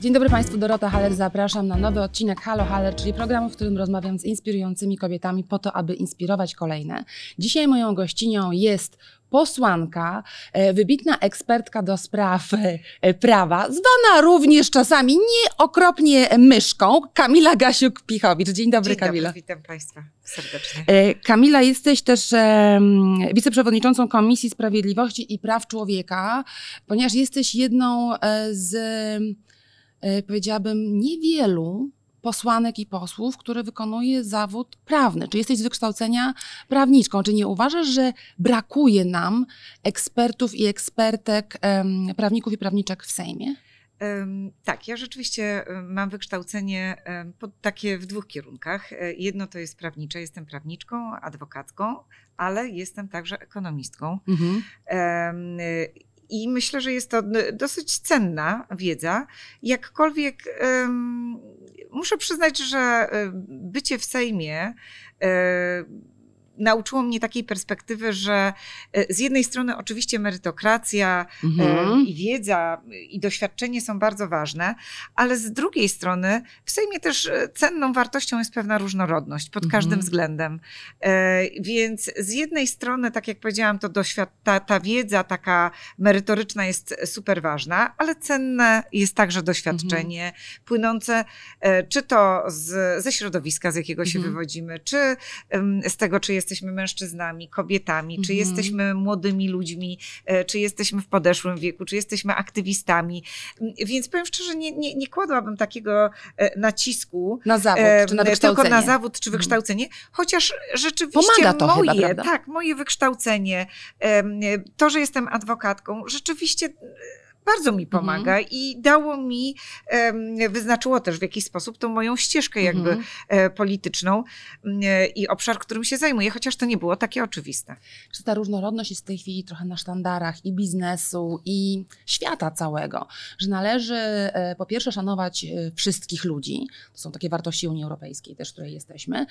Dzień dobry Państwu, Dorota Haller. Zapraszam na nowy odcinek Halo Haller, czyli programu, w którym rozmawiam z inspirującymi kobietami po to, aby inspirować kolejne. Dzisiaj moją gościnią jest posłanka, e, wybitna ekspertka do spraw e, prawa, zwana również czasami nieokropnie myszką, Kamila Gasiuk-Pichowicz. Dzień dobry, Dzień Kamila. Dobry, witam Państwa serdecznie. E, Kamila, jesteś też wiceprzewodniczącą Komisji Sprawiedliwości i Praw Człowieka, ponieważ jesteś jedną z, powiedziałabym, niewielu posłanek i posłów, które wykonuje zawód prawny. Czy jesteś z wykształcenia prawniczką? Czy nie uważasz, że brakuje nam ekspertów i ekspertek, prawników i prawniczek w Sejmie? Tak, ja rzeczywiście mam wykształcenie takie w dwóch kierunkach. E, Jedno to jest prawnicze, jestem prawniczką, adwokatką, ale jestem także ekonomistką. Mhm. I myślę, że jest to dosyć cenna wiedza. Jakkolwiek muszę przyznać, że e, bycie w Sejmie e, nauczyło mnie takiej perspektywy, że e, z jednej strony oczywiście merytokracja Mhm. e, i wiedza i doświadczenie są bardzo ważne, ale z drugiej strony w Sejmie też e, cenną wartością jest pewna różnorodność pod Mhm. każdym względem. E, Więc z jednej strony, tak jak powiedziałam, to doświad- ta, ta wiedza taka merytoryczna jest super ważna, ale cenne jest także doświadczenie Mhm. płynące czy to z, ze środowiska, z jakiego się Mhm. wywodzimy, czy z tego, czy jesteśmy mężczyznami, kobietami, czy Mhm. jesteśmy młodymi ludźmi, e, czy jesteśmy w podeszłym wieku, czy jesteśmy aktywistami. Więc powiem szczerze, nie, nie, nie kładłabym takiego e, nacisku Na zawód, em, czy na tylko na zawód czy Mhm. wykształcenie, chociaż rzeczywiście Pomaga to chyba, moje, prawda? tak, moje wykształcenie, to, że jestem adwokatką, rzeczywiście e, bardzo mi Mhm. pomaga i dało mi, wyznaczyło też w jakiś sposób tą moją ścieżkę jakby Mhm. e, polityczną e, i obszar, którym się zajmuję, chociaż to nie było takie oczywiste. że ta różnorodność jest w tej chwili trochę na sztandarach i biznesu, i świata całego, że należy e, po pierwsze szanować wszystkich ludzi, to są takie wartości Unii Europejskiej też, w której jesteśmy,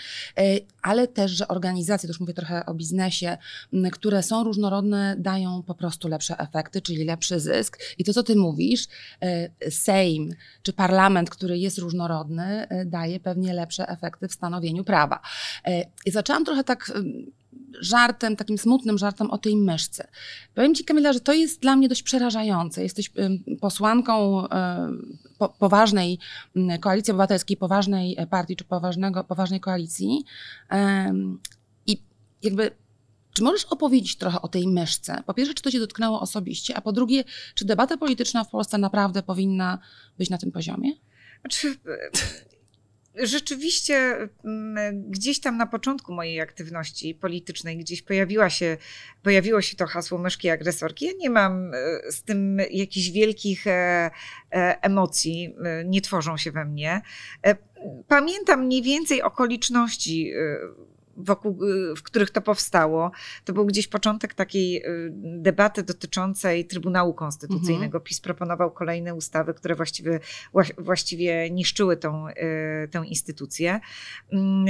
ale też, że organizacje, to już mówię trochę o biznesie, które są różnorodne, dają po prostu lepsze efekty, czyli lepszy zysk. I to, co ty mówisz, e, Sejm czy parlament, który jest różnorodny, e, daje pewnie lepsze efekty w stanowieniu prawa. E, I zaczęłam trochę tak em, żartem, takim smutnym żartem o tej myszce. Powiem Ci, Kamila, że to jest dla mnie dość przerażające. Jesteś posłanką poważnej koalicji obywatelskiej, poważnej partii czy poważnego, poważnej koalicji i jakby czy możesz opowiedzieć trochę o tej myszce? Po pierwsze, czy to Cię dotknęło osobiście, a po drugie, czy debata polityczna w Polsce naprawdę powinna być na tym poziomie? Znaczy, rzeczywiście m, gdzieś tam na początku mojej aktywności politycznej, gdzieś pojawiła się, pojawiło się to hasło myszki agresorki. Ja nie mam e, z tym jakichś wielkich e, e, emocji, nie tworzą się we mnie. Pamiętam mniej więcej okoliczności wokół, e, w których to powstało. To był gdzieś początek takiej e, debaty dotyczącej Trybunału Konstytucyjnego. PiS proponował kolejne ustawy, które właściwie, wła- właściwie niszczyły tą, e, tę instytucję. Mm,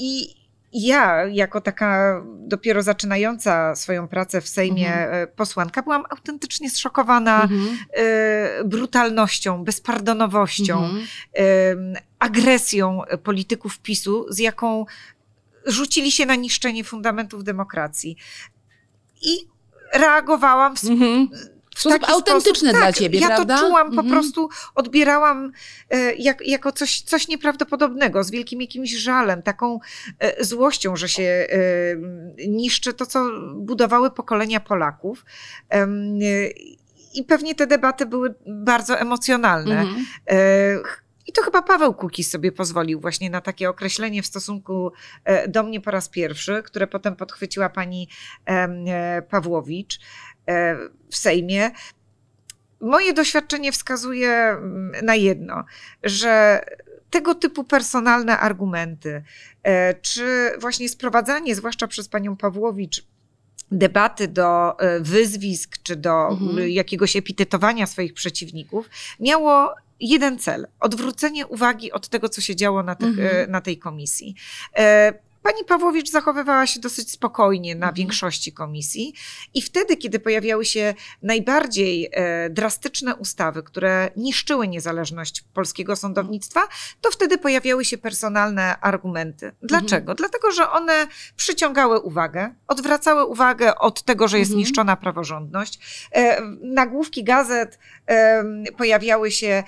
I ja, jako taka dopiero zaczynająca swoją pracę w Sejmie Mhm. posłanka, byłam autentycznie zszokowana Mhm. brutalnością, bezpardonowością, Mhm. agresją polityków PiSu, z jaką rzucili się na niszczenie fundamentów demokracji. I reagowałam w, Mhm. w sposób autentyczny sposób, dla tak, ciebie, ja prawda? to czułam, po Mhm. prostu odbierałam e, jak, jako coś, coś nieprawdopodobnego, z wielkim jakimś żalem, taką e, złością, że się e, niszczy to, co budowały pokolenia Polaków. E, I pewnie te debaty były bardzo emocjonalne. Mhm. I to chyba Paweł Kukiz sobie pozwolił właśnie na takie określenie w stosunku e, do mnie po raz pierwszy, które potem podchwyciła pani e, Pawłowicz e, w Sejmie. Moje doświadczenie wskazuje mm, na jedno, że tego typu personalne argumenty, czy właśnie sprowadzanie, zwłaszcza przez panią Pawłowicz, debaty do wyzwisk, czy do Mhm. jakiegoś epitetowania swoich przeciwników, miało jeden cel: odwrócenie uwagi od tego, co się działo na, tych, Mhm. e, na tej komisji. Pani Pawłowicz zachowywała się dosyć spokojnie na Mhm. większości komisji i wtedy, kiedy pojawiały się najbardziej e, drastyczne ustawy, które niszczyły niezależność polskiego sądownictwa, to wtedy pojawiały się personalne argumenty. Dlaczego? Dlatego, że one przyciągały uwagę, odwracały uwagę od tego, że jest Mhm. niszczona praworządność. E, nagłówki gazet e, pojawiały się e,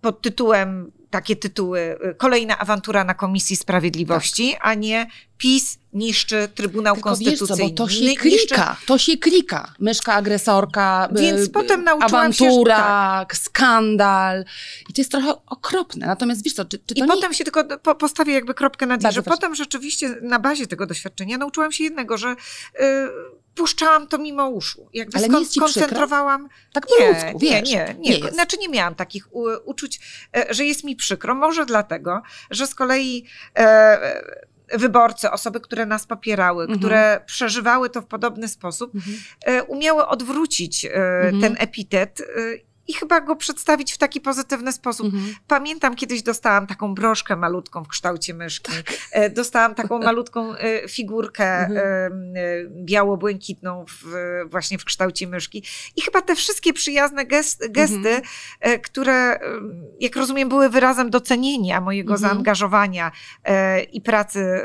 pod tytułem takie tytuły y, kolejna awantura na Komisji Sprawiedliwości, a nie PiS niszczy Trybunał Tylko wiesz co, Konstytucyjny. to się Niszczy- klika, to się klika. Myszka agresorka, Więc y, potem nauczyłam się, że awantura, skandal. I to jest trochę okropne. Natomiast wiesz co, czy, czy I nie... potem się tylko po, postawię jakby kropkę na Bardzo że proszę. potem rzeczywiście na bazie tego doświadczenia nauczyłam się jednego, że y, puszczałam to mimo uszu. Jakby Ale nie przykro? skoncentrowałam. Tak po Nie, ludzku, nie, wiesz. nie, nie, jest. Znaczy nie miałam takich uczuć, e, że jest mi przykro. Może dlatego, że z kolei e, wyborcy, osoby, które nas popierały, Mhm. które przeżywały to w podobny sposób, Mhm. e, umiały odwrócić e, Mhm. ten epitet e, i chyba go przedstawić w taki pozytywny sposób. Mhm. Pamiętam, kiedyś dostałam taką broszkę malutką w kształcie myszki. E, Dostałam taką malutką e, figurkę Mhm. e, biało-błękitną w, właśnie w kształcie myszki. I chyba te wszystkie przyjazne gest, gesty, Mhm. które, jak rozumiem, były wyrazem docenienia mojego Mhm. zaangażowania i pracy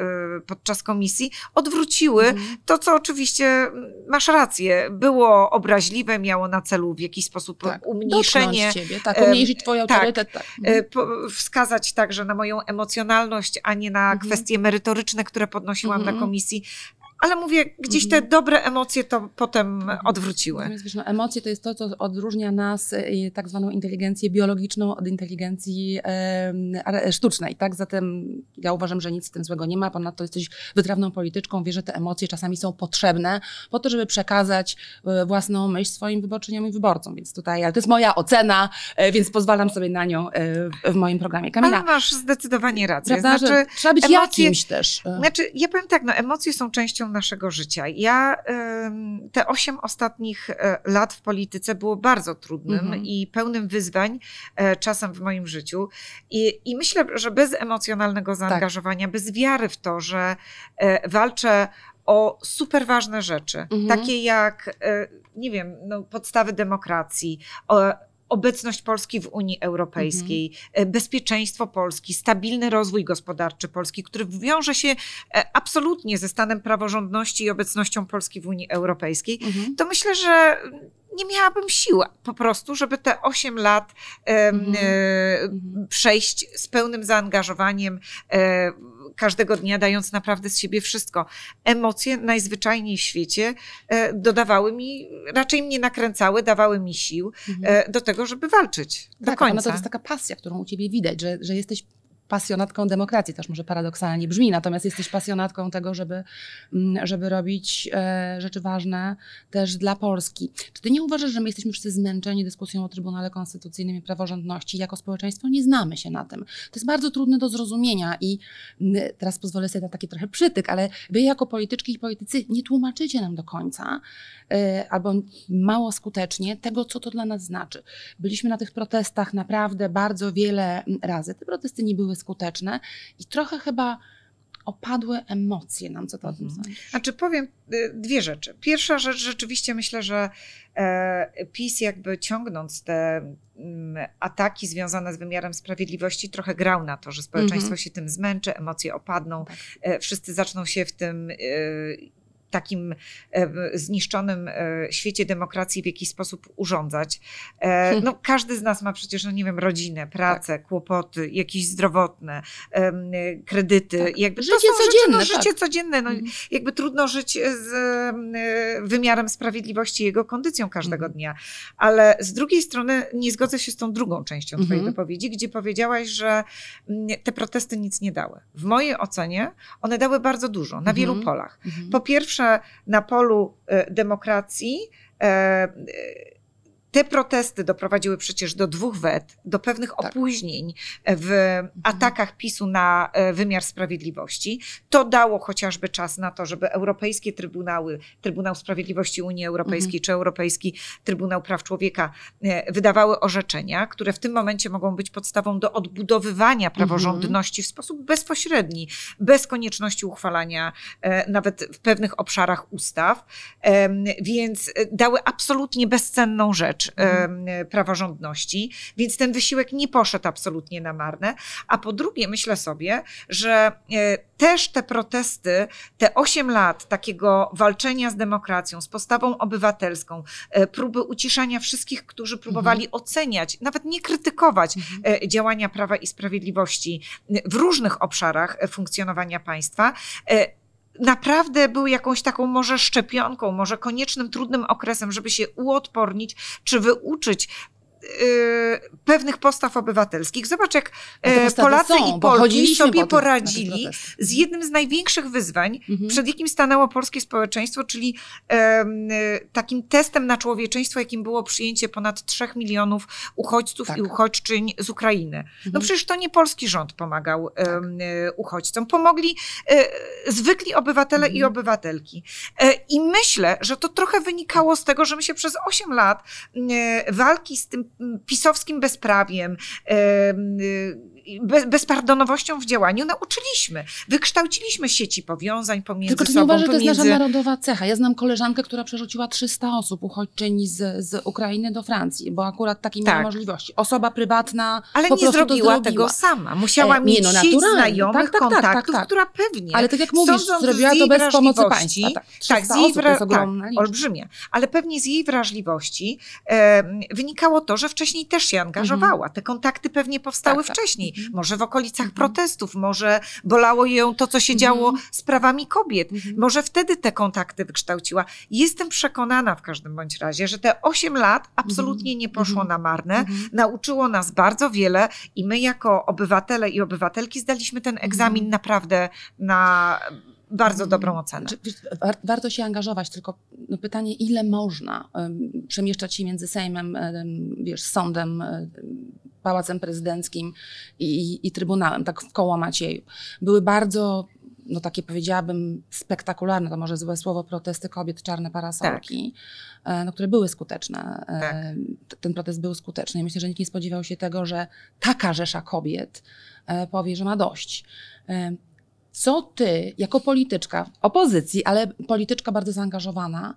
podczas komisji, odwróciły Mhm. to, co oczywiście masz rację, było obraźliwe, miało na celu w jakiś sposób Tak. umniejszenie Dotknąć ciebie, tak, umniejszyć twój tak. autorytet. Tak. e, po, wskazać także na moją emocjonalność, a nie na Mhm. kwestie merytoryczne, które podnosiłam Mhm. na komisji. Ale mówię, gdzieś Mhm. te dobre emocje to potem Mhm. odwróciły. Natomiast wiesz, no, emocje to jest to, co odróżnia nas, y, tak zwaną inteligencję biologiczną, od inteligencji are- sztucznej. Tak? Zatem ja uważam, że nic z tym złego nie ma. Ponadto jesteś wytrawną polityczką, wiesz, że te emocje czasami są potrzebne po to, żeby przekazać e, własną myśl swoim wyborczyniom i wyborcom. Więc tutaj, ale to jest moja ocena, e, więc pozwalam sobie na nią e, w- moim programie. Kamila, Ale masz zdecydowanie rację. prawda, Znaczy, trzeba być emocje- jakimś też. e, Znaczy, ja powiem tak, no, emocje są częścią naszego życia. Ja te osiem ostatnich e, lat w polityce było bardzo trudnym Mhm. i pełnym wyzwań e, czasem w moim życiu. I, I myślę, że bez emocjonalnego Tak. zaangażowania, bez wiary w to, że e, walczę o super ważne rzeczy, Mhm. takie jak, nie wiem, no, podstawy demokracji, o, obecność Polski w Unii Europejskiej, e, bezpieczeństwo Polski, stabilny rozwój gospodarczy Polski, który wiąże się e, absolutnie ze stanem praworządności i obecnością Polski w Unii Europejskiej, mhm. to myślę, że nie miałabym siły po prostu, żeby te 8 lat Mhm. e, Mhm. przejść z pełnym zaangażowaniem, e, każdego dnia dając naprawdę z siebie wszystko. Emocje najzwyczajniej w świecie e, dodawały mi, raczej mnie nakręcały, dawały mi sił Mhm. e, do tego, żeby walczyć do tak, końca. to jest taka pasja, którą u ciebie widać, że, że jesteś pasjonatką demokracji, też może paradoksalnie brzmi, natomiast jesteś pasjonatką tego, żeby, mm, żeby robić e, rzeczy ważne też dla Polski. Czy ty nie uważasz, że my jesteśmy wszyscy zmęczeni dyskusją o Trybunale Konstytucyjnym i praworządności? Jako społeczeństwo nie znamy się na tym. To jest bardzo trudne do zrozumienia i mm, teraz pozwolę sobie na taki trochę przytyk, ale wy jako polityczki i politycy nie tłumaczycie nam do końca e, albo mało skutecznie tego, co to dla nas znaczy. Byliśmy na tych protestach naprawdę bardzo wiele mm, razy. Te protesty nie były skuteczne i trochę chyba opadły emocje nam, co to o tym Mhm. sądzisz? Znaczy powiem y, dwie rzeczy. Pierwsza rzecz, rzeczywiście myślę, że e, PiS jakby ciągnąc te mm, ataki związane z wymiarem sprawiedliwości trochę grał na to, że społeczeństwo Mhm. się tym zmęczy, emocje opadną, Tak. e, wszyscy zaczną się w tym e, takim e, zniszczonym e, świecie demokracji w jakiś sposób urządzać. E, Hmm. No, każdy z nas ma przecież, no nie wiem, rodzinę, pracę, kłopoty, jakieś zdrowotne, kredyty. Tak. Jakby Życie to są rzeczy, codzienne, no, życie tak. codzienne. No, Mhm. jakby trudno żyć z wymiarem sprawiedliwości, jego kondycją każdego Mhm. dnia. Ale z drugiej strony nie zgodzę się z tą drugą częścią Twojej Mhm. wypowiedzi, gdzie powiedziałaś, że mm, te protesty nic nie dały. W mojej ocenie one dały bardzo dużo, na wielu Mhm. polach. Mhm. Po pierwsze, na polu e, demokracji e, te protesty doprowadziły przecież do dwóch wet, do pewnych tak. opóźnień w mhm. atakach PiSu na e, wymiar sprawiedliwości. To dało chociażby czas na to, żeby europejskie trybunały, Trybunał Sprawiedliwości Unii Europejskiej mhm. czy Europejski Trybunał Praw Człowieka e, wydawały orzeczenia, które w tym momencie mogą być podstawą do odbudowywania praworządności w sposób bezpośredni, bez konieczności uchwalania e, nawet w pewnych obszarach ustaw. Więc dały absolutnie bezcenną rzecz mhm. praworządności, więc ten wysiłek nie poszedł absolutnie na marne. A po drugie, myślę sobie, że e, też te protesty, te 8 lat takiego walczenia z demokracją, z postawą obywatelską, e, próby uciszania wszystkich, którzy próbowali mhm. oceniać, nawet nie krytykować mhm. E, działania Prawa i Sprawiedliwości w różnych obszarach funkcjonowania państwa, naprawdę były jakąś taką może szczepionką, może koniecznym, trudnym okresem, żeby się uodpornić czy wyuczyć pewnych postaw obywatelskich. Zobacz, jak e, Polacy są, i Polki sobie poradzili z jednym z największych wyzwań, mhm. przed jakim stanęło polskie społeczeństwo, czyli um, takim testem na człowieczeństwo, jakim było przyjęcie ponad 3 milionów uchodźców tak. i uchodźczyń z Ukrainy. No mhm. No przecież to nie polski rząd pomagał tak. um, uchodźcom. Pomogli um, zwykli obywatele mhm. i obywatelki. I myślę, że to trochę wynikało z tego, że my się przez 8 lat walki z tym pisowskim bezprawiem, bez, bezpardonowością w działaniu nauczyliśmy. Wykształciliśmy sieci powiązań pomiędzy Tylko sobą. Tylko nie uważasz, pomiędzy... że to jest nasza narodowa cecha. Ja znam koleżankę, która przerzuciła 300 osób uchodźczyń z, z Ukrainy do Francji, bo akurat takiej tak. miała możliwości. Osoba prywatna Ale nie zrobiła tego sama. Musiała e, mieć no, sieć znajomych, tak, tak, tak, kontaktów, tak, która pewnie, Ale tak jak mówisz, zrobiła to bez pomocy państwa. Tak, tak z jej wra... tak, olbrzymie. Ale pewnie z jej wrażliwości e, wynikało to, że wcześniej też się angażowała. Mhm. Te kontakty pewnie powstały tak, wcześniej. Mhm. Może w okolicach mhm. protestów, może bolało ją to, co się mhm. działo z prawami kobiet. Mhm. Może wtedy te kontakty wykształciła. Jestem przekonana w każdym bądź razie, że te 8 lat absolutnie nie poszło na marne. Nauczyło nas bardzo wiele i my jako obywatele i obywatelki zdaliśmy ten egzamin naprawdę na bardzo dobrą ocenę. Warto się angażować, tylko no pytanie, ile można przemieszczać się między Sejmem, wiesz, sądem, Pałacem Prezydenckim i, i Trybunałem, tak w koło Macieju. Były bardzo no takie powiedziałabym spektakularne, to może złe słowo, protesty kobiet, czarne parasolki, tak. E, no, które były skuteczne. E, tak. Ten protest był skuteczny. I myślę, że nikt nie spodziewał się tego, że taka rzesza kobiet e, powie, że ma dość. Co ty, jako polityczka, opozycji, ale polityczka bardzo zaangażowana,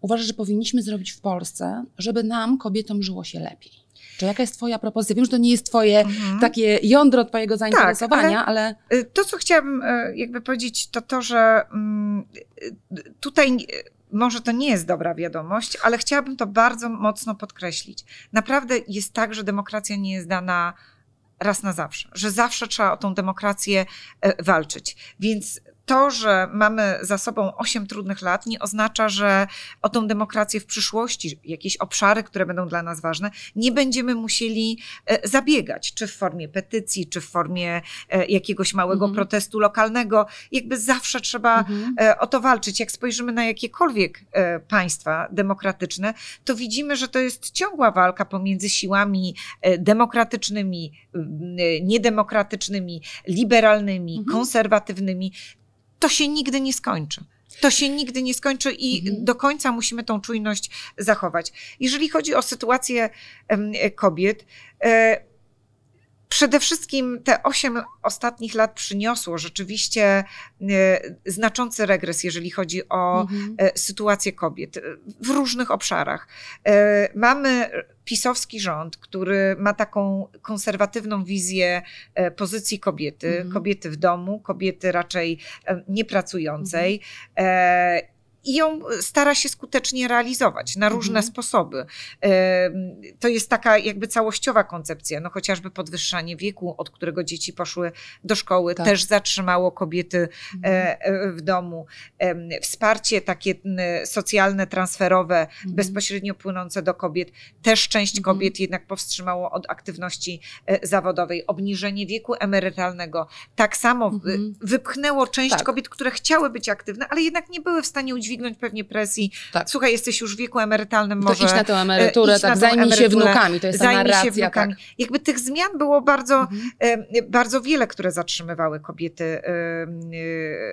uważasz, że powinniśmy zrobić w Polsce, żeby nam, kobietom, żyło się lepiej? Czy jaka jest Twoja propozycja? Wiem, że to nie jest Twoje mhm. takie jądro Twojego zainteresowania, tak, ale, ale, y, To, co chciałabym y, jakby powiedzieć, to to, że mm, y, tutaj może to nie jest dobra wiadomość, ale chciałabym to bardzo mocno podkreślić. Naprawdę jest tak, że demokracja nie jest dana raz na zawsze, że zawsze trzeba o tą demokrację e, walczyć. Więc to, że mamy za sobą 8 trudnych lat, nie oznacza, że o tą demokrację w przyszłości, jakieś obszary, które będą dla nas ważne, nie będziemy musieli e, zabiegać, czy w formie petycji, czy w formie e, jakiegoś małego mhm. protestu lokalnego. Jakby zawsze trzeba mhm. E, o to walczyć. Jak spojrzymy na jakiekolwiek państwa demokratyczne, to widzimy, że to jest ciągła walka pomiędzy siłami demokratycznymi, niedemokratycznymi, liberalnymi, mhm. konserwatywnymi to się nigdy nie skończy. To się nigdy nie skończy i mhm. do końca musimy tą czujność zachować. Jeżeli chodzi o sytuację kobiet, e, Przede wszystkim te osiem ostatnich lat przyniosło rzeczywiście e, znaczący regres, jeżeli chodzi o mhm. E, sytuację kobiet w różnych obszarach. E, mamy pisowski rząd, który ma taką konserwatywną wizję pozycji kobiety, mhm. kobiety w domu, kobiety raczej niepracującej. Mhm i ją stara się skutecznie realizować na różne mhm. sposoby. To jest taka jakby całościowa koncepcja, no chociażby podwyższanie wieku, od którego dzieci poszły do szkoły, tak. też zatrzymało kobiety mhm. E, w domu. Wsparcie takie socjalne, transferowe, mhm. bezpośrednio płynące do kobiet, też część mhm. kobiet jednak powstrzymało od aktywności e, zawodowej. Obniżenie wieku emerytalnego tak samo mhm. wypchnęło część tak. kobiet, które chciały być aktywne, ale jednak nie były w stanie udźwignąć dźwignąć pewnie presji. Tak. Słuchaj, jesteś już w wieku emerytalnym, To może idź na tę emeryturę, e, na tak, zajmij się emeryturę, wnukami, to jest ta zajmij się narracja. wnukami. Tak. Jakby tych zmian było bardzo, Mhm. e, bardzo wiele, które zatrzymywały kobiety e,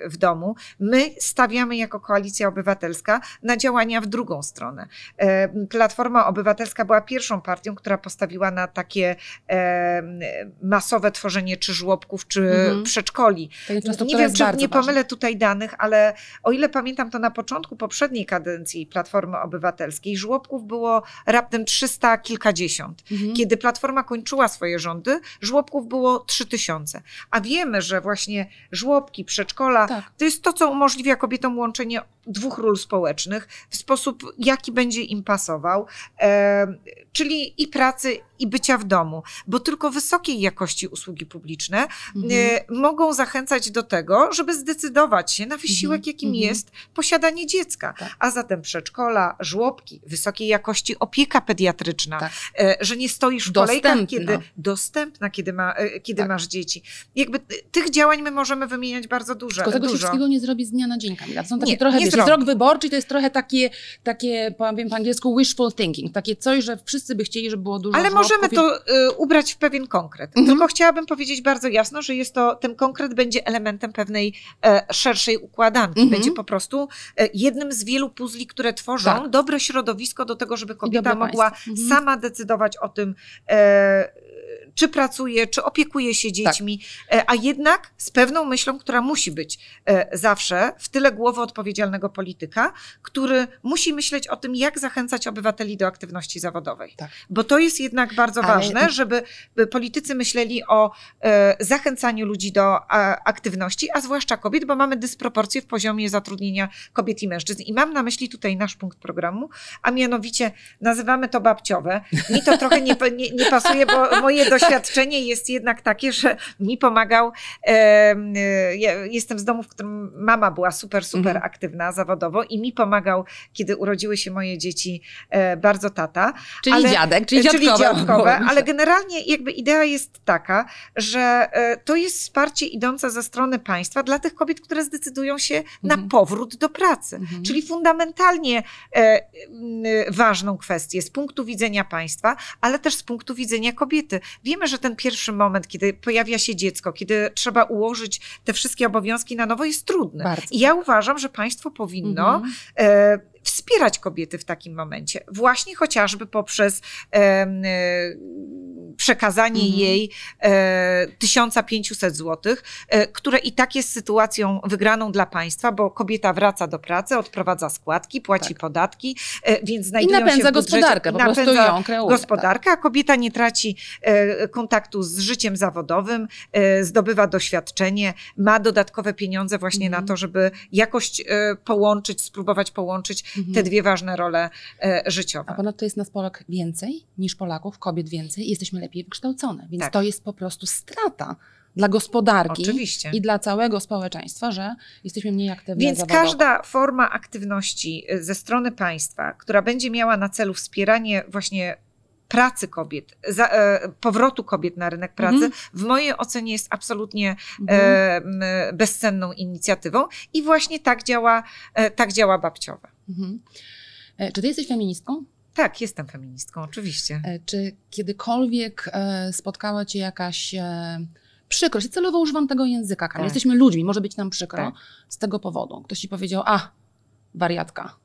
w domu. My stawiamy jako Koalicja Obywatelska na działania w drugą stronę. Platforma Obywatelska była pierwszą partią, która postawiła na takie masowe tworzenie czy żłobków, czy Mhm. przedszkoli. Nie wiem, czy nie pomylę tutaj danych, ale o ile pamiętam, to na początku poprzedniej kadencji Platformy Obywatelskiej żłobków było raptem 300 kilkadziesiąt. Mhm. Kiedy Platforma kończyła swoje rządy, żłobków było 3000. A wiemy, że właśnie żłobki, przedszkola Tak. to jest to, co umożliwia kobietom łączenie dwóch ról społecznych w sposób, jaki będzie im pasował, e, czyli i pracy, i bycia w domu, bo tylko wysokiej jakości usługi publiczne Mhm. e, mogą zachęcać do tego, żeby zdecydować się na wysiłek, Mhm, jakim mhm. jest posiadanie dziecka. Tak. A zatem przedszkola, żłobki, wysokiej jakości opieka pediatryczna, Tak. e, że nie stoisz w kolejkach, Dostępna. kiedy dostępna, kiedy, ma, e, kiedy Tak. masz dzieci. Jakby e, tych działań my możemy wymieniać bardzo dużo. Tylko tego się dużo. wszystkiego nie zrobi z dnia na dzień, Kamila. Są takie Nie, trochę, nie wiesz, rok wyborczy to jest trochę takie, takie, powiem po angielsku, wishful thinking. Takie coś, że wszyscy by chcieli, żeby było dużo Ale żłobków możemy to y, ubrać w pewien konkret. Mhm. Tylko chciałabym powiedzieć bardzo jasno, że jest to, ten konkret będzie elementem pewnej e, szerszej układanki. Mhm. Będzie po prostu e, jednym z wielu puzli, które tworzą Tak. dobre środowisko do tego, żeby kobieta mogła. Mhm. sama decydować o tym, e, czy pracuje, czy opiekuje się dziećmi, e, a jednak z pewną myślą, która musi być e, zawsze w tyle głowy odpowiedzialnego polityka, który musi myśleć o tym, jak zachęcać obywateli do aktywności zawodowej. Tak. Bo to jest jednak bardzo Ale- ważne, żeby by politycy myśleli o e, zachęcaniu ludzi do aktywności, a zwłaszcza kobiet, bo mamy dysproporcje w poziomie zatrudnienia kobiet i mężczyzn. I mam na myśli tutaj nasz punkt programu, a mianowicie nazywamy to babciowe. Mi to trochę nie, nie, nie pasuje, bo moje doświadczenie jest jednak takie, że mi pomagał. E, ja jestem z domu, w którym mama była super, super Mhm. aktywna zawodowo i mi pomagał, kiedy urodziły się moje dzieci, e, bardzo tata. Czyli ale- dziadek, czyli dziadkowe. dziadkowe, ale generalnie jakby idea jest taka, że e, to jest wsparcie idące ze strony państwa dla tych kobiet, które zdecydują się na Mhm. powrót do pracy. Mhm. Czyli fundamentalnie ważną kwestię z punktu widzenia państwa, ale też z punktu widzenia kobiety. Wiemy, że ten pierwszy moment, kiedy pojawia się dziecko, kiedy trzeba ułożyć te wszystkie obowiązki na nowo, jest trudny. Bardzo. I ja uważam, że państwo powinno Mhm. e, wspierać kobiety w takim momencie. Właśnie chociażby poprzez e, przekazanie Mhm. jej e, 1500 zł, e, które i tak jest sytuacją wygraną dla państwa, bo kobieta wraca do pracy, odprowadza składki, płaci Tak. podatki, e, więc I znajdują się napędza w budżecie, gospodarkę, i po prostu ją kreuje. tak. gospodarkę, a kobieta nie traci e, kontaktu z życiem zawodowym, e, zdobywa doświadczenie, ma dodatkowe pieniądze właśnie Mhm. na to, żeby jakoś e, połączyć, spróbować połączyć. Te dwie ważne role e, życiowe. A ponadto jest nas Polak więcej niż Polaków, kobiet więcej i jesteśmy lepiej wykształcone. Więc Tak. to jest po prostu strata dla gospodarki Oczywiście. i dla całego społeczeństwa, że jesteśmy mniej aktywni Więc zawodowo. każda forma aktywności e, ze strony państwa, która będzie miała na celu wspieranie właśnie pracy kobiet, za, e, powrotu kobiet na rynek pracy, Mhm. w mojej ocenie jest absolutnie Mhm. e, bezcenną inicjatywą i właśnie tak działa, e, tak działa babciowe. Mhm. E, Czy ty jesteś feministką? Tak, jestem feministką, oczywiście. E, Czy kiedykolwiek e, spotkała cię jakaś e, przykrość? Ja Celowo używam tego języka, Kamil. Tak. Jesteśmy ludźmi, może być nam przykro Tak. z tego powodu. Ktoś ci powiedział, a, wariatka,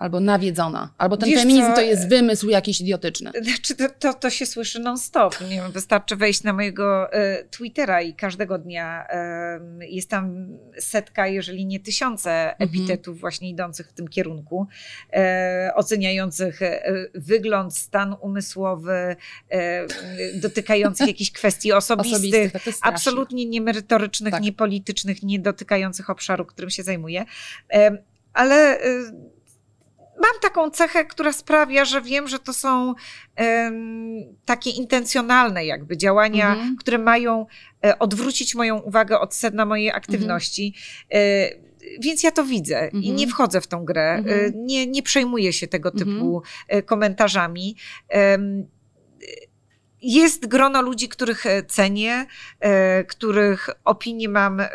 albo nawiedzona, albo ten Wiesz feminizm co, to jest wymysł jakiś idiotyczny. Znaczy, to, to, to się słyszy non-stop. Nie wiem, wystarczy wejść na mojego e, Twittera i każdego dnia e, jest tam setka, jeżeli nie tysiące Mhm. epitetów właśnie idących w tym kierunku, e, oceniających e, wygląd, stan umysłowy, e, dotykających jakichś kwestii osobistych, Osobistych, absolutnie niemerytorycznych, Tak. niepolitycznych, nie dotykających obszaru, którym się zajmuję. Ale e, mam taką cechę, która sprawia, że wiem, że to są em, takie intencjonalne jakby działania, Mhm. które mają e, odwrócić moją uwagę od sedna mojej aktywności. E, Więc ja to widzę i Mhm. nie wchodzę w tą grę, e, Mhm. nie, nie przejmuję się tego Mhm. typu e, komentarzami. Jest grono ludzi, których e, cenię, e, których opinie mam, e,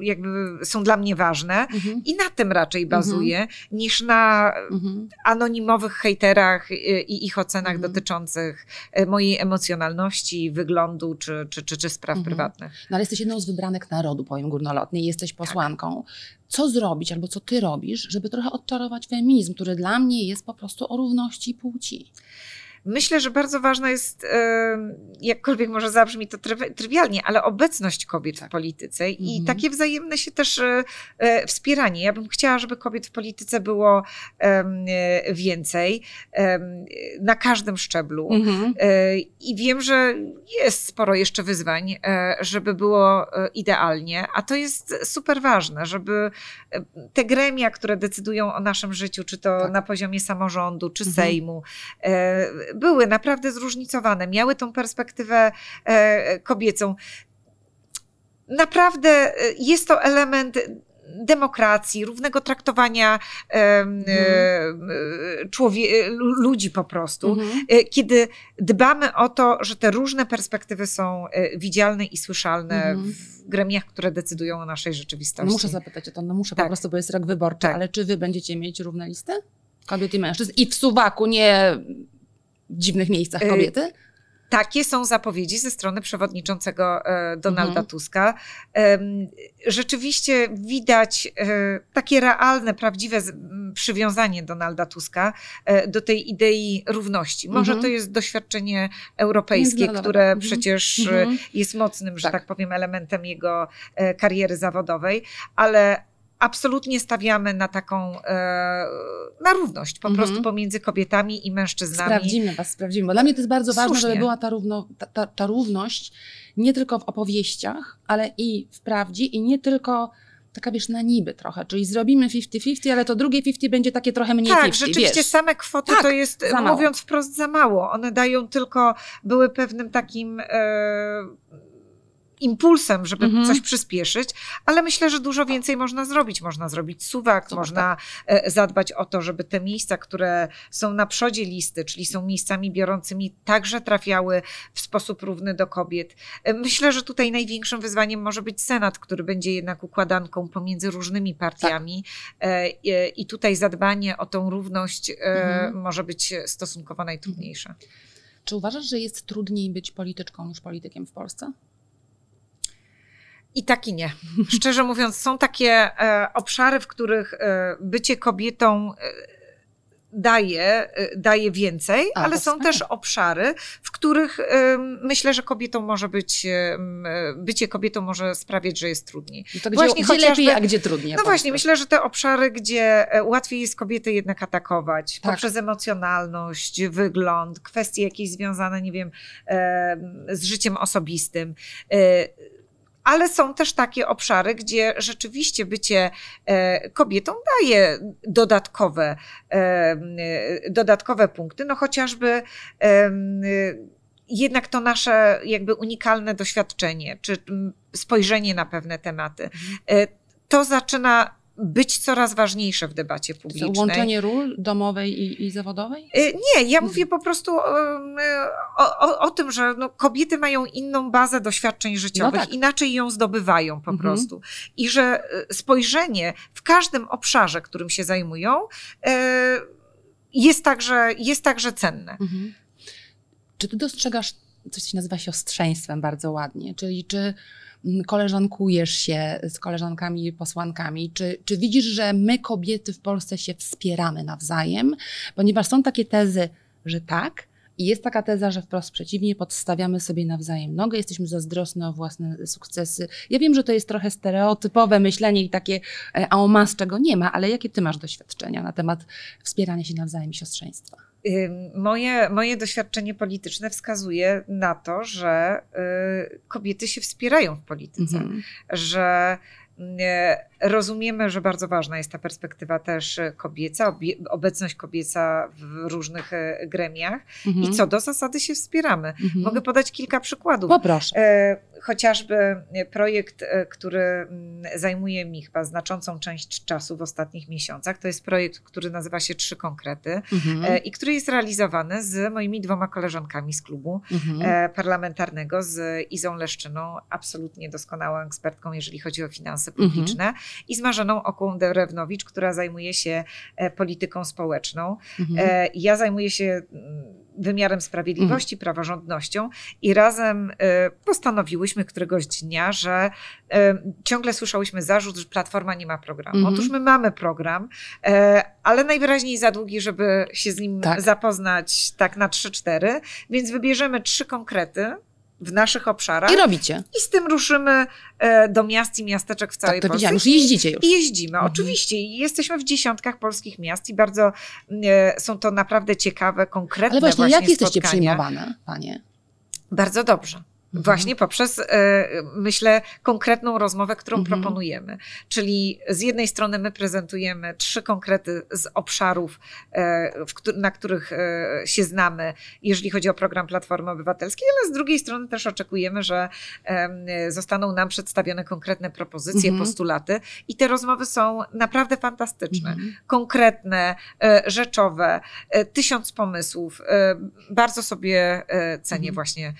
jakby są dla mnie ważne Mhm. i na tym raczej bazuję, niż na Mhm. anonimowych hejterach i ich ocenach Mhm. dotyczących mojej emocjonalności, wyglądu czy, czy, czy, czy spraw Mhm. prywatnych. No ale jesteś jedną z wybranek narodu, powiem górnolotnie, jesteś posłanką. Co zrobić, albo co ty robisz, żeby trochę odczarować feminizm, który dla mnie jest po prostu o równości płci? Myślę, że bardzo ważna jest, e, jakkolwiek może zabrzmi to trywi- trywialnie, ale obecność kobiet w polityce i Mhm. takie wzajemne się też e, e, wspieranie. Ja bym chciała, żeby kobiet w polityce było więcej na każdym szczeblu. Mhm. I wiem, że jest sporo jeszcze wyzwań, żeby było idealnie, a to jest super ważne, żeby te gremia, które decydują o naszym życiu, czy to Tak. na poziomie samorządu, czy Mhm. Sejmu, były naprawdę zróżnicowane, miały tą perspektywę e, kobiecą. Naprawdę e, jest to element demokracji, równego traktowania e, lu- ludzi po prostu Mhm. e, kiedy dbamy o to, że te różne perspektywy są widzialne i słyszalne Mhm. w gremiach, które decydują o naszej rzeczywistości. No muszę zapytać o to, no muszę Tak. po prostu, bo jest rok wyborczy, Tak. ale czy wy będziecie mieć równe listy? Kobiet i mężczyzn? I w suwaku, nie dziwnych miejscach Y, kobiety? Takie są zapowiedzi ze strony przewodniczącego e, Donalda Mhm. Tuska. Rzeczywiście widać e, takie realne, prawdziwe przywiązanie Donalda Tuska e, do tej idei równości. Może Mhm. to jest doświadczenie europejskie, które Mhm. przecież Mhm. jest mocnym, że Tak. tak. powiem, elementem jego kariery zawodowej, ale absolutnie stawiamy na taką, e, na równość po Mhm. prostu pomiędzy kobietami i mężczyznami. Sprawdzimy was, sprawdzimy. Bo dla mnie to jest bardzo ważne, Słusznie. żeby była ta, równo, ta, ta, ta równość nie tylko w opowieściach, ale i w prawdzie i nie tylko taka wiesz na niby trochę, czyli zrobimy 50-50, ale to drugie 50 będzie takie trochę mniej Tak, 50, rzeczywiście wiesz. same kwoty Tak, to jest, mówiąc wprost, za mało. One dają tylko, były pewnym takim e, impulsem, żeby Mhm. coś przyspieszyć, ale myślę, że dużo więcej można zrobić. Można zrobić suwak, można e, zadbać o to, żeby te miejsca, które są na przodzie listy, czyli są miejscami biorącymi, także trafiały w sposób równy do kobiet. E, Myślę, że tutaj największym wyzwaniem może być Senat, który będzie jednak układanką pomiędzy różnymi partiami e, e, i tutaj zadbanie o tą równość Mhm. może być stosunkowo najtrudniejsze. Czy uważasz, że jest trudniej być polityczką niż politykiem w Polsce? I tak i nie. Szczerze mówiąc, są takie e, obszary, w których e, bycie kobietą e, daje, daje więcej, A, ale są też obszary, w których myślę, że kobietą może być, bycie kobietą może sprawiać, że jest trudniej. No to gdzie, Właśnie gdzie lepiej, a gdzie trudniej? No właśnie, myślę, że te obszary, gdzie łatwiej jest kobiety jednak atakować Tak. poprzez emocjonalność, wygląd, kwestie jakieś związane, nie wiem, e, z życiem osobistym. E, Ale są też takie obszary, gdzie rzeczywiście bycie e, kobietą daje dodatkowe, e, e, dodatkowe punkty, no chociażby jednak to nasze jakby unikalne doświadczenie, czy spojrzenie na pewne tematy, e, to zaczyna być coraz ważniejsze w debacie publicznej. Łączenie ról domowej i, i zawodowej? Y, Nie, ja Mhm. mówię po prostu em, o, o, o tym, że no, kobiety mają inną bazę doświadczeń życiowych, tak. inaczej ją zdobywają po Mhm. prostu. I że y, spojrzenie w każdym obszarze, którym się zajmują, y, jest także, jest także cenne. Mhm. Czy ty dostrzegasz coś, co się nazywa siostrzeństwem bardzo ładnie, czyli czy koleżankujesz się z koleżankami, posłankami, czy, czy widzisz, że my kobiety w Polsce się wspieramy nawzajem, ponieważ są takie tezy, że tak, i jest taka teza, że wprost przeciwnie, podstawiamy sobie nawzajem nogę, jesteśmy zazdrosne o własne sukcesy. Ja wiem, że to jest trochę stereotypowe myślenie i takie e, a o mas, czego nie ma, ale jakie ty masz doświadczenia na temat wspierania się nawzajem i siostrzeństwa? Moje, moje doświadczenie polityczne wskazuje na to, że y, kobiety się wspierają w polityce. Mhm. że e, rozumiemy, że bardzo ważna jest ta perspektywa też kobieca, obecność kobieca w różnych gremiach mhm. i co do zasady się wspieramy. Mhm. Mogę podać kilka przykładów. Poproszę. Chociażby projekt, który mm, zajmuje mi chyba znaczącą część czasu w ostatnich miesiącach, to jest projekt, który nazywa się Trzy Konkrety mhm. i który jest realizowany z moimi dwoma koleżankami z klubu mhm. parlamentarnego, z Izą Leszczyną, absolutnie doskonałą ekspertką, jeżeli chodzi o finanse mhm. publiczne. I z Marzeną Okłą-Derewnowicz, która zajmuje się e, polityką społeczną. Mhm. E, ja zajmuję się mm, wymiarem sprawiedliwości, mhm. praworządnością i razem e, postanowiłyśmy któregoś dnia, że ciągle słyszałyśmy zarzut, że Platforma nie ma programu. Mhm. Otóż my mamy program, ale najwyraźniej za długi, żeby się z nim tak. zapoznać tak na 3-4, więc wybierzemy trzy konkrety, w naszych obszarach. I robicie. I z tym ruszymy e, do miast i miasteczek w całej tak, to Polsce. Już jeździcie już. I jeździmy, mhm. oczywiście. I jesteśmy w dziesiątkach polskich miast i bardzo e, są to naprawdę ciekawe, konkretne Ale właśnie, właśnie jak jesteście przyjmowane, panie? Bardzo dobrze. Mhm. Właśnie poprzez, e, myślę, konkretną rozmowę, którą mhm. proponujemy. Czyli z jednej strony my prezentujemy trzy konkrety z obszarów, e, na których e, się znamy, jeżeli chodzi o program Platformy Obywatelskiej, ale z drugiej strony też oczekujemy, że zostaną nam przedstawione konkretne propozycje, mhm. postulaty i te rozmowy są naprawdę fantastyczne. Mhm. Konkretne, rzeczowe, tysiąc pomysłów. Bardzo sobie cenię mhm. właśnie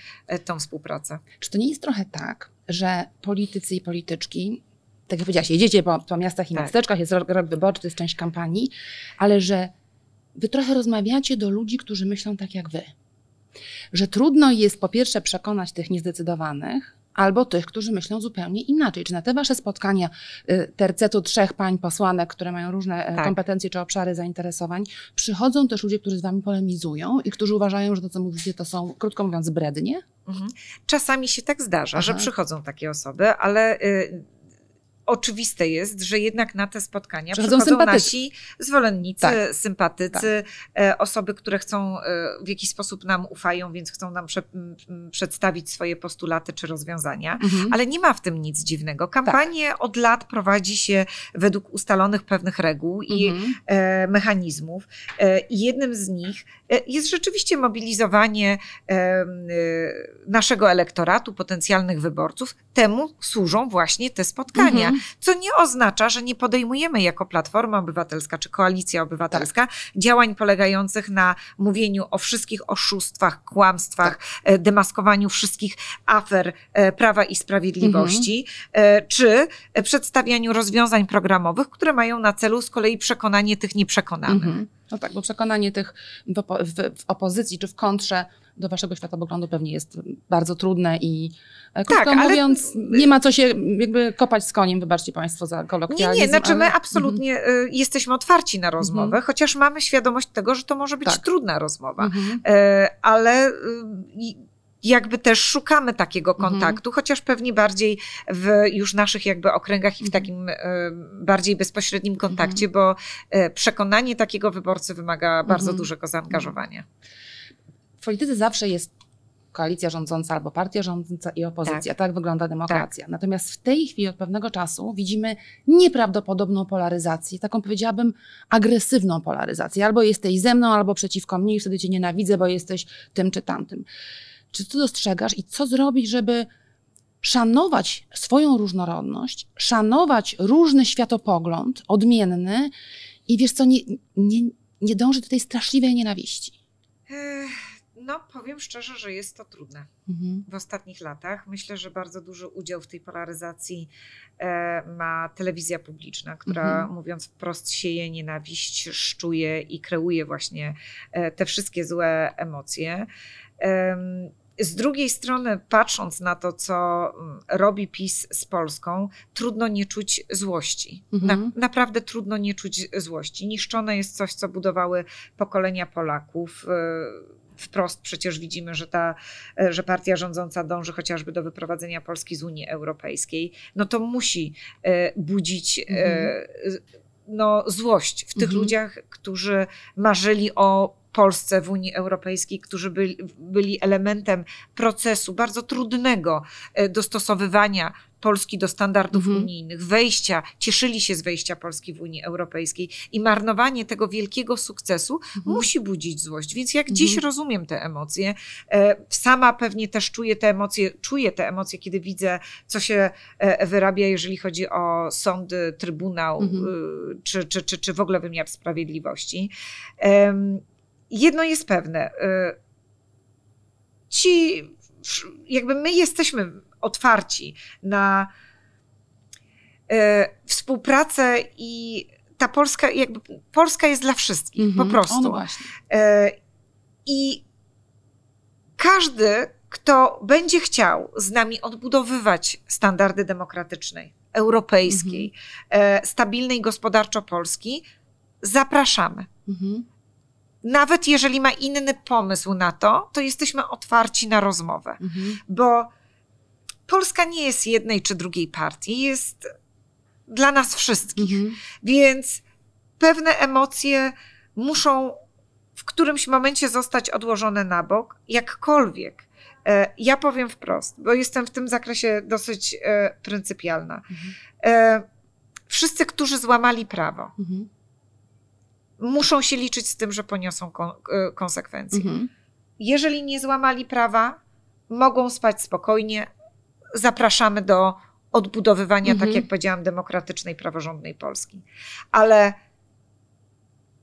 tą współpracę pracę. Czy to nie jest trochę tak, że politycy i polityczki, tak jak powiedziałaś, jedziecie po, po miastach i tak. miasteczkach, jest rok, rok wyborczy, to jest część kampanii, ale że wy trochę rozmawiacie do ludzi, którzy myślą tak jak wy. Że trudno jest po pierwsze przekonać tych niezdecydowanych, albo tych, którzy myślą zupełnie inaczej. Czy na te wasze spotkania y, tercetu trzech pań posłanek, które mają różne e, tak. kompetencje czy obszary zainteresowań, przychodzą też ludzie, którzy z wami polemizują i którzy uważają, że to, co mówicie, to są, krótko mówiąc, brednie? Mhm. Czasami się tak zdarza, Aha. że przychodzą takie osoby, ale y, oczywiste jest, że jednak na te spotkania przychodzą, przychodzą nasi zwolennicy, tak. sympatycy, tak. osoby, które chcą e, w jakiś sposób nam ufają, więc chcą nam prze, przedstawić swoje postulaty czy rozwiązania. Mhm. Ale nie ma w tym nic dziwnego. Kampanię tak. od lat prowadzi się według ustalonych pewnych reguł i mhm. e, mechanizmów. E, I jednym z nich jest rzeczywiście mobilizowanie naszego elektoratu, potencjalnych wyborców. Temu służą właśnie te spotkania. Mhm. Co nie oznacza, że nie podejmujemy jako Platforma Obywatelska czy Koalicja Obywatelska tak. działań polegających na mówieniu o wszystkich oszustwach, kłamstwach, tak. E, demaskowaniu wszystkich afer e, Prawa i Sprawiedliwości, mhm. czy przedstawianiu rozwiązań programowych, które mają na celu z kolei przekonanie tych nieprzekonanych. Mhm. No tak, bo przekonanie tych w, opo- w, w opozycji czy w kontrze do waszego światopoglądu pewnie jest bardzo trudne i e, krótko tak, mówiąc, ale... nie ma co się jakby kopać z koniem, wybaczcie państwo za kolokwializm. Nie, nie, znaczy ale... my absolutnie mhm. jesteśmy otwarci na rozmowę, mhm. chociaż mamy świadomość tego, że to może być tak. trudna rozmowa, mhm. E, ale y, jakby też szukamy takiego kontaktu, chociaż pewnie bardziej w już naszych jakby okręgach i w takim y, bardziej bezpośrednim kontakcie, bo y, przekonanie takiego wyborcy wymaga bardzo dużego zaangażowania w polityce zawsze jest koalicja rządząca albo partia rządząca i opozycja. Tak, tak wygląda demokracja. Tak. Natomiast w tej chwili od pewnego czasu widzimy nieprawdopodobną polaryzację, taką powiedziałabym agresywną polaryzację. Albo jesteś ze mną, albo przeciwko mnie i wtedy cię nienawidzę, bo jesteś tym czy tamtym. Czy ty dostrzegasz i co zrobić, żeby szanować swoją różnorodność, szanować różny światopogląd, odmienny i wiesz co, nie, nie, nie dążyć do tej straszliwej nienawiści? Ech no, powiem szczerze, że jest to trudne mhm. w ostatnich latach. Myślę, że bardzo duży udział w tej polaryzacji e, ma telewizja publiczna, która mhm. mówiąc wprost sieje nienawiść, szczuje i kreuje właśnie e, te wszystkie złe emocje. Z drugiej strony, patrząc na to, co mm, robi PiS z Polską, trudno nie czuć złości. Mhm. Na, naprawdę trudno nie czuć złości. Niszczone jest coś, co budowały pokolenia Polaków. E, wprost przecież widzimy, że ta, że partia rządząca dąży chociażby do wyprowadzenia Polski z Unii Europejskiej, no to musi e, budzić e, mhm. no, złość w tych mhm. ludziach, którzy marzyli o Polsce w Unii Europejskiej, którzy byli, byli elementem procesu bardzo trudnego e, dostosowywania Polski do standardów Mhm. unijnych, wejścia, cieszyli się z wejścia Polski w Unii Europejskiej i marnowanie tego wielkiego sukcesu Mhm. musi budzić złość. Więc jak dziś Mhm. rozumiem te emocje, e, sama pewnie też czuję te emocje, czuję te emocje, kiedy widzę, co się e, wyrabia, jeżeli chodzi o sądy, trybunał, Mhm. y, czy, czy, czy, czy w ogóle wymiar sprawiedliwości. Jedno jest pewne. y, Ci, jakby my jesteśmy otwarci na e, współpracę i ta Polska, jakby Polska jest dla wszystkich, Mhm. po prostu. O, no właśnie. E, I każdy, kto będzie chciał z nami odbudowywać standardy demokratycznej, europejskiej, e, stabilnej gospodarczo Polski, zapraszamy. Mhm. Nawet jeżeli ma inny pomysł na to, to jesteśmy otwarci na rozmowę, Mhm. bo Polska nie jest jednej czy drugiej partii, jest dla nas wszystkich. Mhm. Więc pewne emocje muszą w którymś momencie zostać odłożone na bok, jakkolwiek. E, Ja powiem wprost, bo jestem w tym zakresie dosyć e, pryncypialna. Mhm. E, Wszyscy, którzy złamali prawo, Mhm. Muszą się liczyć z tym, że poniosą e, konsekwencje. Mhm. Jeżeli nie złamali prawa, mogą spać spokojnie. Zapraszamy do odbudowywania, Mhm. tak jak powiedziałam, demokratycznej, praworządnej Polski. Ale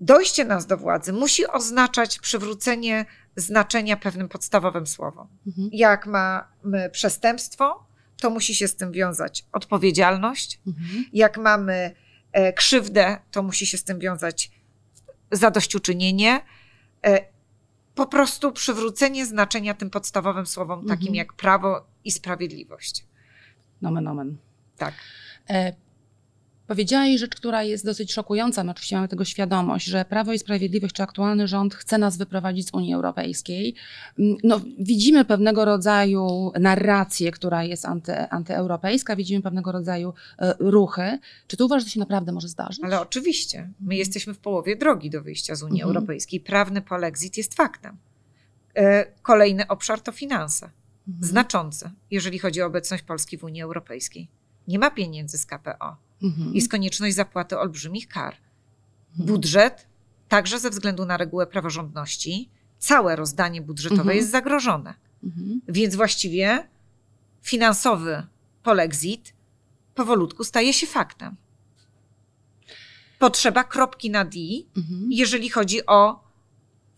dojście nas do władzy musi oznaczać przywrócenie znaczenia pewnym podstawowym słowom. Mhm. Jak mamy przestępstwo, to musi się z tym wiązać odpowiedzialność. Mhm. Jak mamy e, krzywdę, to musi się z tym wiązać zadośćuczynienie. E, po prostu przywrócenie znaczenia tym podstawowym słowom, takim Mhm. jak prawo i sprawiedliwość. Nomen, omen. Tak. Powiedziałaś rzecz, która jest dosyć szokująca, my oczywiście mamy tego świadomość, że Prawo i Sprawiedliwość, czy aktualny rząd chce nas wyprowadzić z Unii Europejskiej. Mm, No, widzimy pewnego rodzaju narrację, która jest anty, antyeuropejska, widzimy pewnego rodzaju e, ruchy. Czy ty uważasz, że się naprawdę może zdarzyć? Ale oczywiście, my jesteśmy w połowie drogi do wyjścia z Unii Mhm. Europejskiej. Prawny polexit jest faktem. E, Kolejny obszar to finanse. Mhm. Znaczący, jeżeli chodzi o obecność Polski w Unii Europejskiej. Nie ma pieniędzy z KPO. Mhm. Jest konieczność zapłaty olbrzymich kar. Mhm. budżet, także ze względu na regułę praworządności, całe rozdanie budżetowe Mhm. jest zagrożone. Mhm. Więc właściwie finansowy polexit powolutku staje się faktem. Potrzeba kropki na D, Mhm. jeżeli chodzi o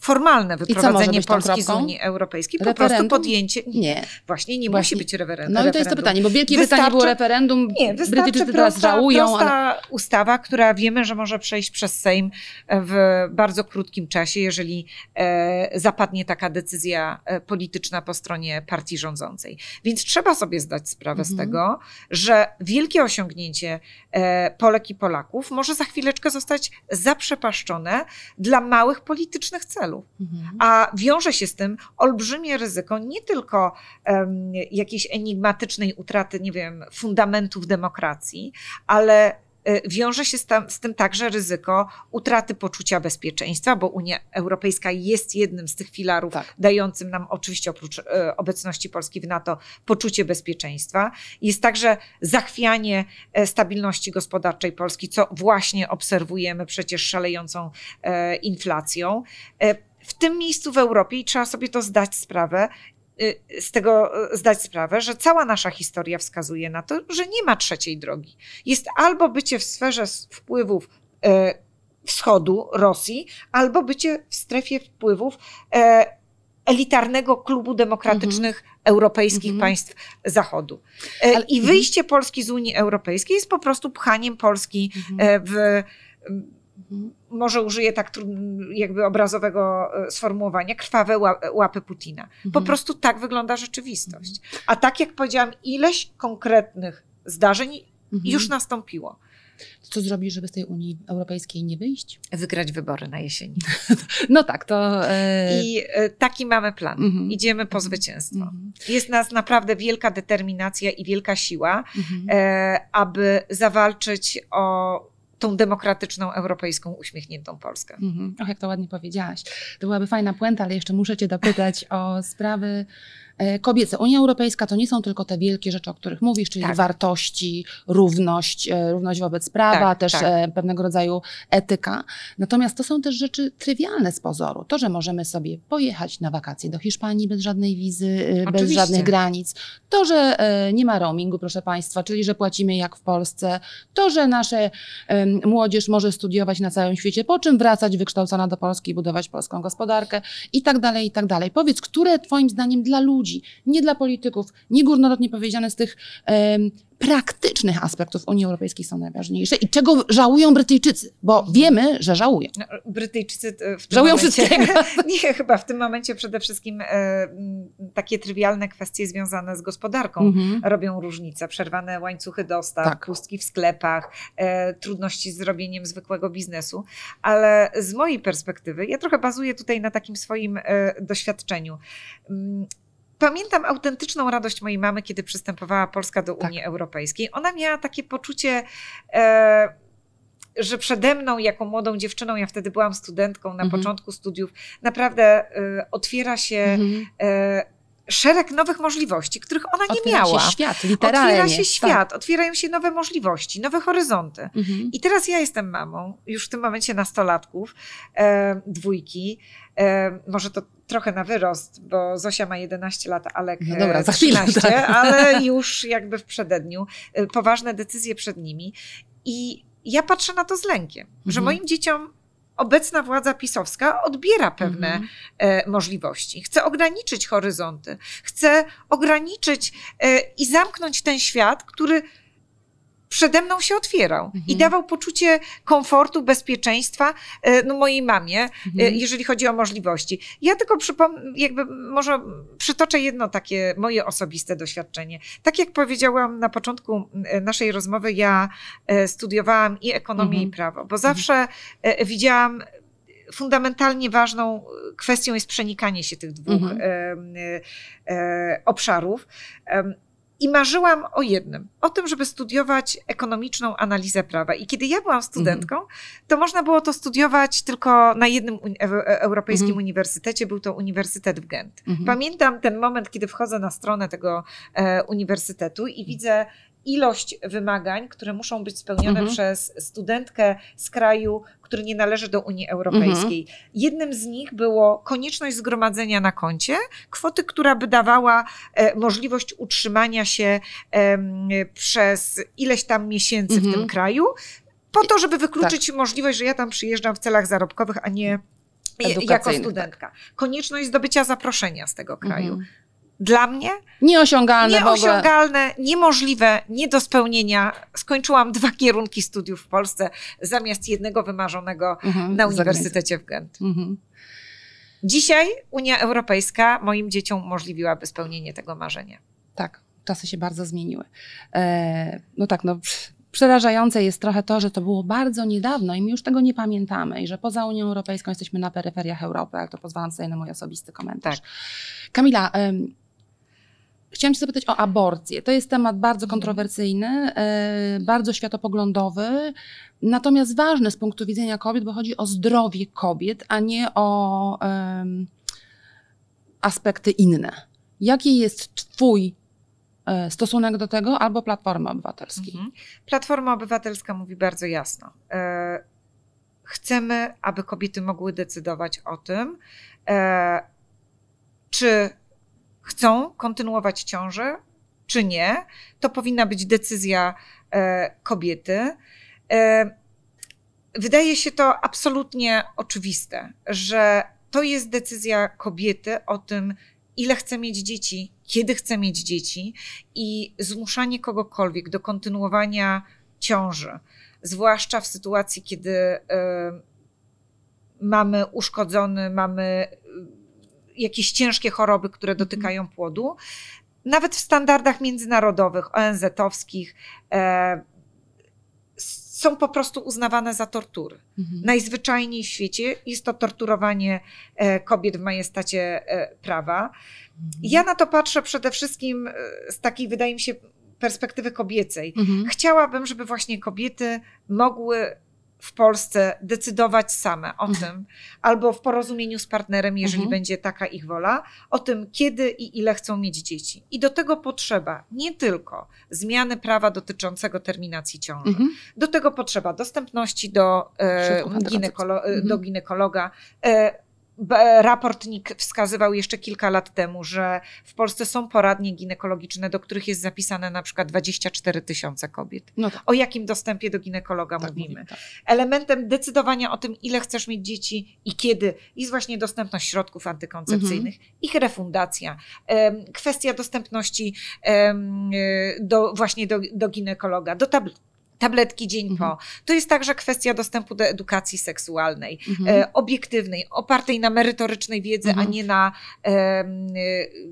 formalne wyprowadzenie Polski z? Unii Europejskiej. Po Referendum? prostu podjęcie. Nie. Właśnie nie Właśnie. musi być referendum. No i to jest to pytanie, bo w Wielkiej Brytanii było referendum, Nie, wystarczy Brytyjczycy teraz prosta, żałują, prosta ale... ustawa, która wiemy, że może przejść przez Sejm w bardzo krótkim czasie, jeżeli e, zapadnie taka decyzja e, polityczna po stronie partii rządzącej. Więc trzeba sobie zdać sprawę z Mhm. tego, że wielkie osiągnięcie e, Polek i Polaków może za chwileczkę zostać zaprzepaszczone dla małych politycznych celów. Mhm. A wiąże się z tym olbrzymie ryzyko nie tylko em, jakiejś enigmatycznej utraty, nie wiem, fundamentów demokracji, ale wiąże się z, tam, z tym także ryzyko utraty poczucia bezpieczeństwa, bo Unia Europejska jest jednym z tych filarów Tak. dającym nam oczywiście oprócz e, obecności Polski w NATO poczucie bezpieczeństwa. Jest także zachwianie e, stabilności gospodarczej Polski, co właśnie obserwujemy przecież szalejącą e, inflacją. E, w tym miejscu w Europie i trzeba sobie to zdać sprawę, y, z tego y, zdać sprawę, że cała nasza historia wskazuje na to, że nie ma trzeciej drogi. Jest albo bycie w sferze wpływów e, wschodu Rosji, albo bycie w strefie wpływów e, elitarnego klubu demokratycznych europejskich Mhm. państw Zachodu. E, Ale- I mhm. wyjście Polski z Unii Europejskiej jest po prostu pchaniem Polski Mhm. w Mhm. Może użyję tak jakby obrazowego e, sformułowania, krwawe ła- łapy Putina. Po Mhm. prostu tak wygląda rzeczywistość. A tak jak powiedziałam, ileś konkretnych zdarzeń Mhm. już nastąpiło. Co zrobisz, żeby z tej Unii Europejskiej nie wyjść? Wygrać wybory na jesieni. No tak, to... E... I e, taki mamy plan. Mhm. Idziemy po zwycięstwo. Mhm. Jest nas naprawdę wielka determinacja i wielka siła, Mhm. e, aby zawalczyć o tą demokratyczną, europejską, uśmiechniętą Polskę. Mhm. Och, jak to ładnie powiedziałaś. To byłaby fajna puenta, ale jeszcze muszę Cię dopytać o sprawy kobiece. Unia Europejska to nie są tylko te wielkie rzeczy, o których mówisz, czyli tak. wartości, równość, e, równość wobec prawa, tak, też tak. E, pewnego rodzaju etyka. Natomiast to są też rzeczy trywialne z pozoru. To, że możemy sobie pojechać na wakacje do Hiszpanii bez żadnej wizy, Oczywiście. bez żadnych granic. To, że nie ma roamingu, proszę Państwa, czyli że płacimy jak w Polsce. To, że nasze młodzież może studiować na całym świecie, po czym wracać wykształcona do Polski i budować polską gospodarkę i tak dalej, i tak dalej. Powiedz, które Twoim zdaniem dla ludzi ludzi, nie dla polityków, nie górnolotnie powiedziane z tych um, praktycznych aspektów Unii Europejskiej są najważniejsze i czego żałują Brytyjczycy, bo wiemy, że żałują. No, Brytyjczycy w tym żałują momencie, wszystkiego. nie, chyba w tym momencie przede wszystkim e, takie trywialne kwestie związane z gospodarką mhm. robią różnicę. Przerwane łańcuchy dostaw, tak. pustki w sklepach, e, trudności z robieniem zwykłego biznesu, ale z mojej perspektywy, ja trochę bazuję tutaj na takim swoim e, doświadczeniu. Pamiętam autentyczną radość mojej mamy, kiedy przystępowała Polska do tak. Unii Europejskiej. Ona miała takie poczucie. E, że przede mną, jako młodą dziewczyną, ja wtedy byłam studentką na mhm. początku studiów, naprawdę e, otwiera się mhm. e, szereg nowych możliwości, których ona otwiera nie miała. Się świat, literalnie. Otwiera się świat, tak. otwierają się nowe możliwości, nowe horyzonty. Mhm. I teraz ja jestem mamą, już w tym momencie nastolatków, e, dwójki. E, może to trochę na wyrost, bo Zosia ma 11 lat, Alek no dobra, za 13, chwilę, tak. ale już jakby w przededniu. E, poważne decyzje przed nimi. I ja patrzę na to z lękiem, mhm. że moim dzieciom obecna władza pisowska odbiera pewne mhm. e, możliwości. Chce ograniczyć horyzonty, chce ograniczyć e, i zamknąć ten świat, który przede mną się otwierał mhm. i dawał poczucie komfortu, bezpieczeństwa e, no, mojej mamie, e, mhm. jeżeli chodzi o możliwości. Ja tylko przypomnę, jakby może przytoczę jedno takie moje osobiste doświadczenie. Tak jak powiedziałam na początku e, naszej rozmowy, ja studiowałam i ekonomię, mhm. i prawo, bo zawsze widziałam fundamentalnie ważną kwestią jest przenikanie się tych dwóch mhm. e, e, obszarów. E, i marzyłam o jednym, o tym, żeby studiować ekonomiczną analizę prawa. I kiedy ja byłam studentką, to można było to studiować tylko na jednym europejskim mm. uniwersytecie, był to Uniwersytet w Gent. Mm. Pamiętam ten moment, kiedy wchodzę na stronę tego e, uniwersytetu i widzę ilość wymagań, które muszą być spełnione mhm. przez studentkę z kraju, który nie należy do Unii Europejskiej. Mhm. Jednym z nich było konieczność zgromadzenia na koncie kwoty, która by dawała e, możliwość utrzymania się e, przez ileś tam miesięcy mhm. w tym kraju, po to, żeby wykluczyć tak. możliwość, że ja tam przyjeżdżam w celach zarobkowych, a nie jako studentka. Konieczność zdobycia zaproszenia z tego kraju. Mhm dla mnie nieosiągalne, nieosiągalne niemożliwe, nie do spełnienia. Skończyłam dwa kierunki studiów w Polsce zamiast jednego wymarzonego mhm, na Uniwersytecie w Gent. Mhm. Dzisiaj Unia Europejska moim dzieciom umożliwiłaby spełnienie tego marzenia. Tak, czasy się bardzo zmieniły. E, no tak, no przerażające jest trochę to, że to było bardzo niedawno i my już tego nie pamiętamy i że poza Unią Europejską jesteśmy na peryferiach Europy, jak to pozwalam sobie na mój osobisty komentarz. Tak. Kamila, Chciałam Cię zapytać o aborcję. To jest temat bardzo mhm. kontrowersyjny, e, bardzo światopoglądowy, natomiast ważny z punktu widzenia kobiet, bo chodzi o zdrowie kobiet, a nie o um, aspekty inne. Jaki jest Twój e, stosunek do tego albo Platformy Obywatelskiej? Mhm. Platforma Obywatelska mówi bardzo jasno. E, chcemy, aby kobiety mogły decydować o tym, czy chcą kontynuować ciążę, czy nie. To powinna być decyzja e, kobiety. E, wydaje się to absolutnie oczywiste, że to jest decyzja kobiety o tym, ile chce mieć dzieci, kiedy chce mieć dzieci i zmuszanie kogokolwiek do kontynuowania ciąży, zwłaszcza w sytuacji, kiedy y, mamy uszkodzony, mamy jakieś ciężkie choroby, które mhm. dotykają płodu. Nawet w standardach międzynarodowych, ONZ-owskich, e, są po prostu uznawane za tortury. Mhm. Najzwyczajniej w świecie jest to torturowanie e, kobiet w majestacie e, prawa. Mhm. Ja na to patrzę przede wszystkim e, z takiej, wydaje mi się, perspektywy kobiecej. Mhm. Chciałabym, żeby właśnie kobiety mogły w Polsce decydować same o mhm. tym, albo w porozumieniu z partnerem, jeżeli mhm. będzie taka ich wola, o tym, kiedy i ile chcą mieć dzieci. I do tego potrzeba nie tylko zmiany prawa dotyczącego terminacji ciąży, mhm. do tego potrzeba dostępności do, e, ginekolo mhm. do ginekologa. E, Raport NIK wskazywał jeszcze kilka lat temu, że w Polsce są poradnie ginekologiczne, do których jest zapisane na przykład 24 tysiące kobiet. No tak. O jakim dostępie do ginekologa tak mówimy? mówimy tak. Elementem decydowania o tym, ile chcesz mieć dzieci i kiedy, jest właśnie dostępność środków antykoncepcyjnych, mhm. ich refundacja, kwestia dostępności do, właśnie do, do ginekologa, do tablet tabletki dzień mhm. po. To jest także kwestia dostępu do edukacji seksualnej, mhm. e, obiektywnej, opartej na merytorycznej wiedzy, mhm. a nie na e,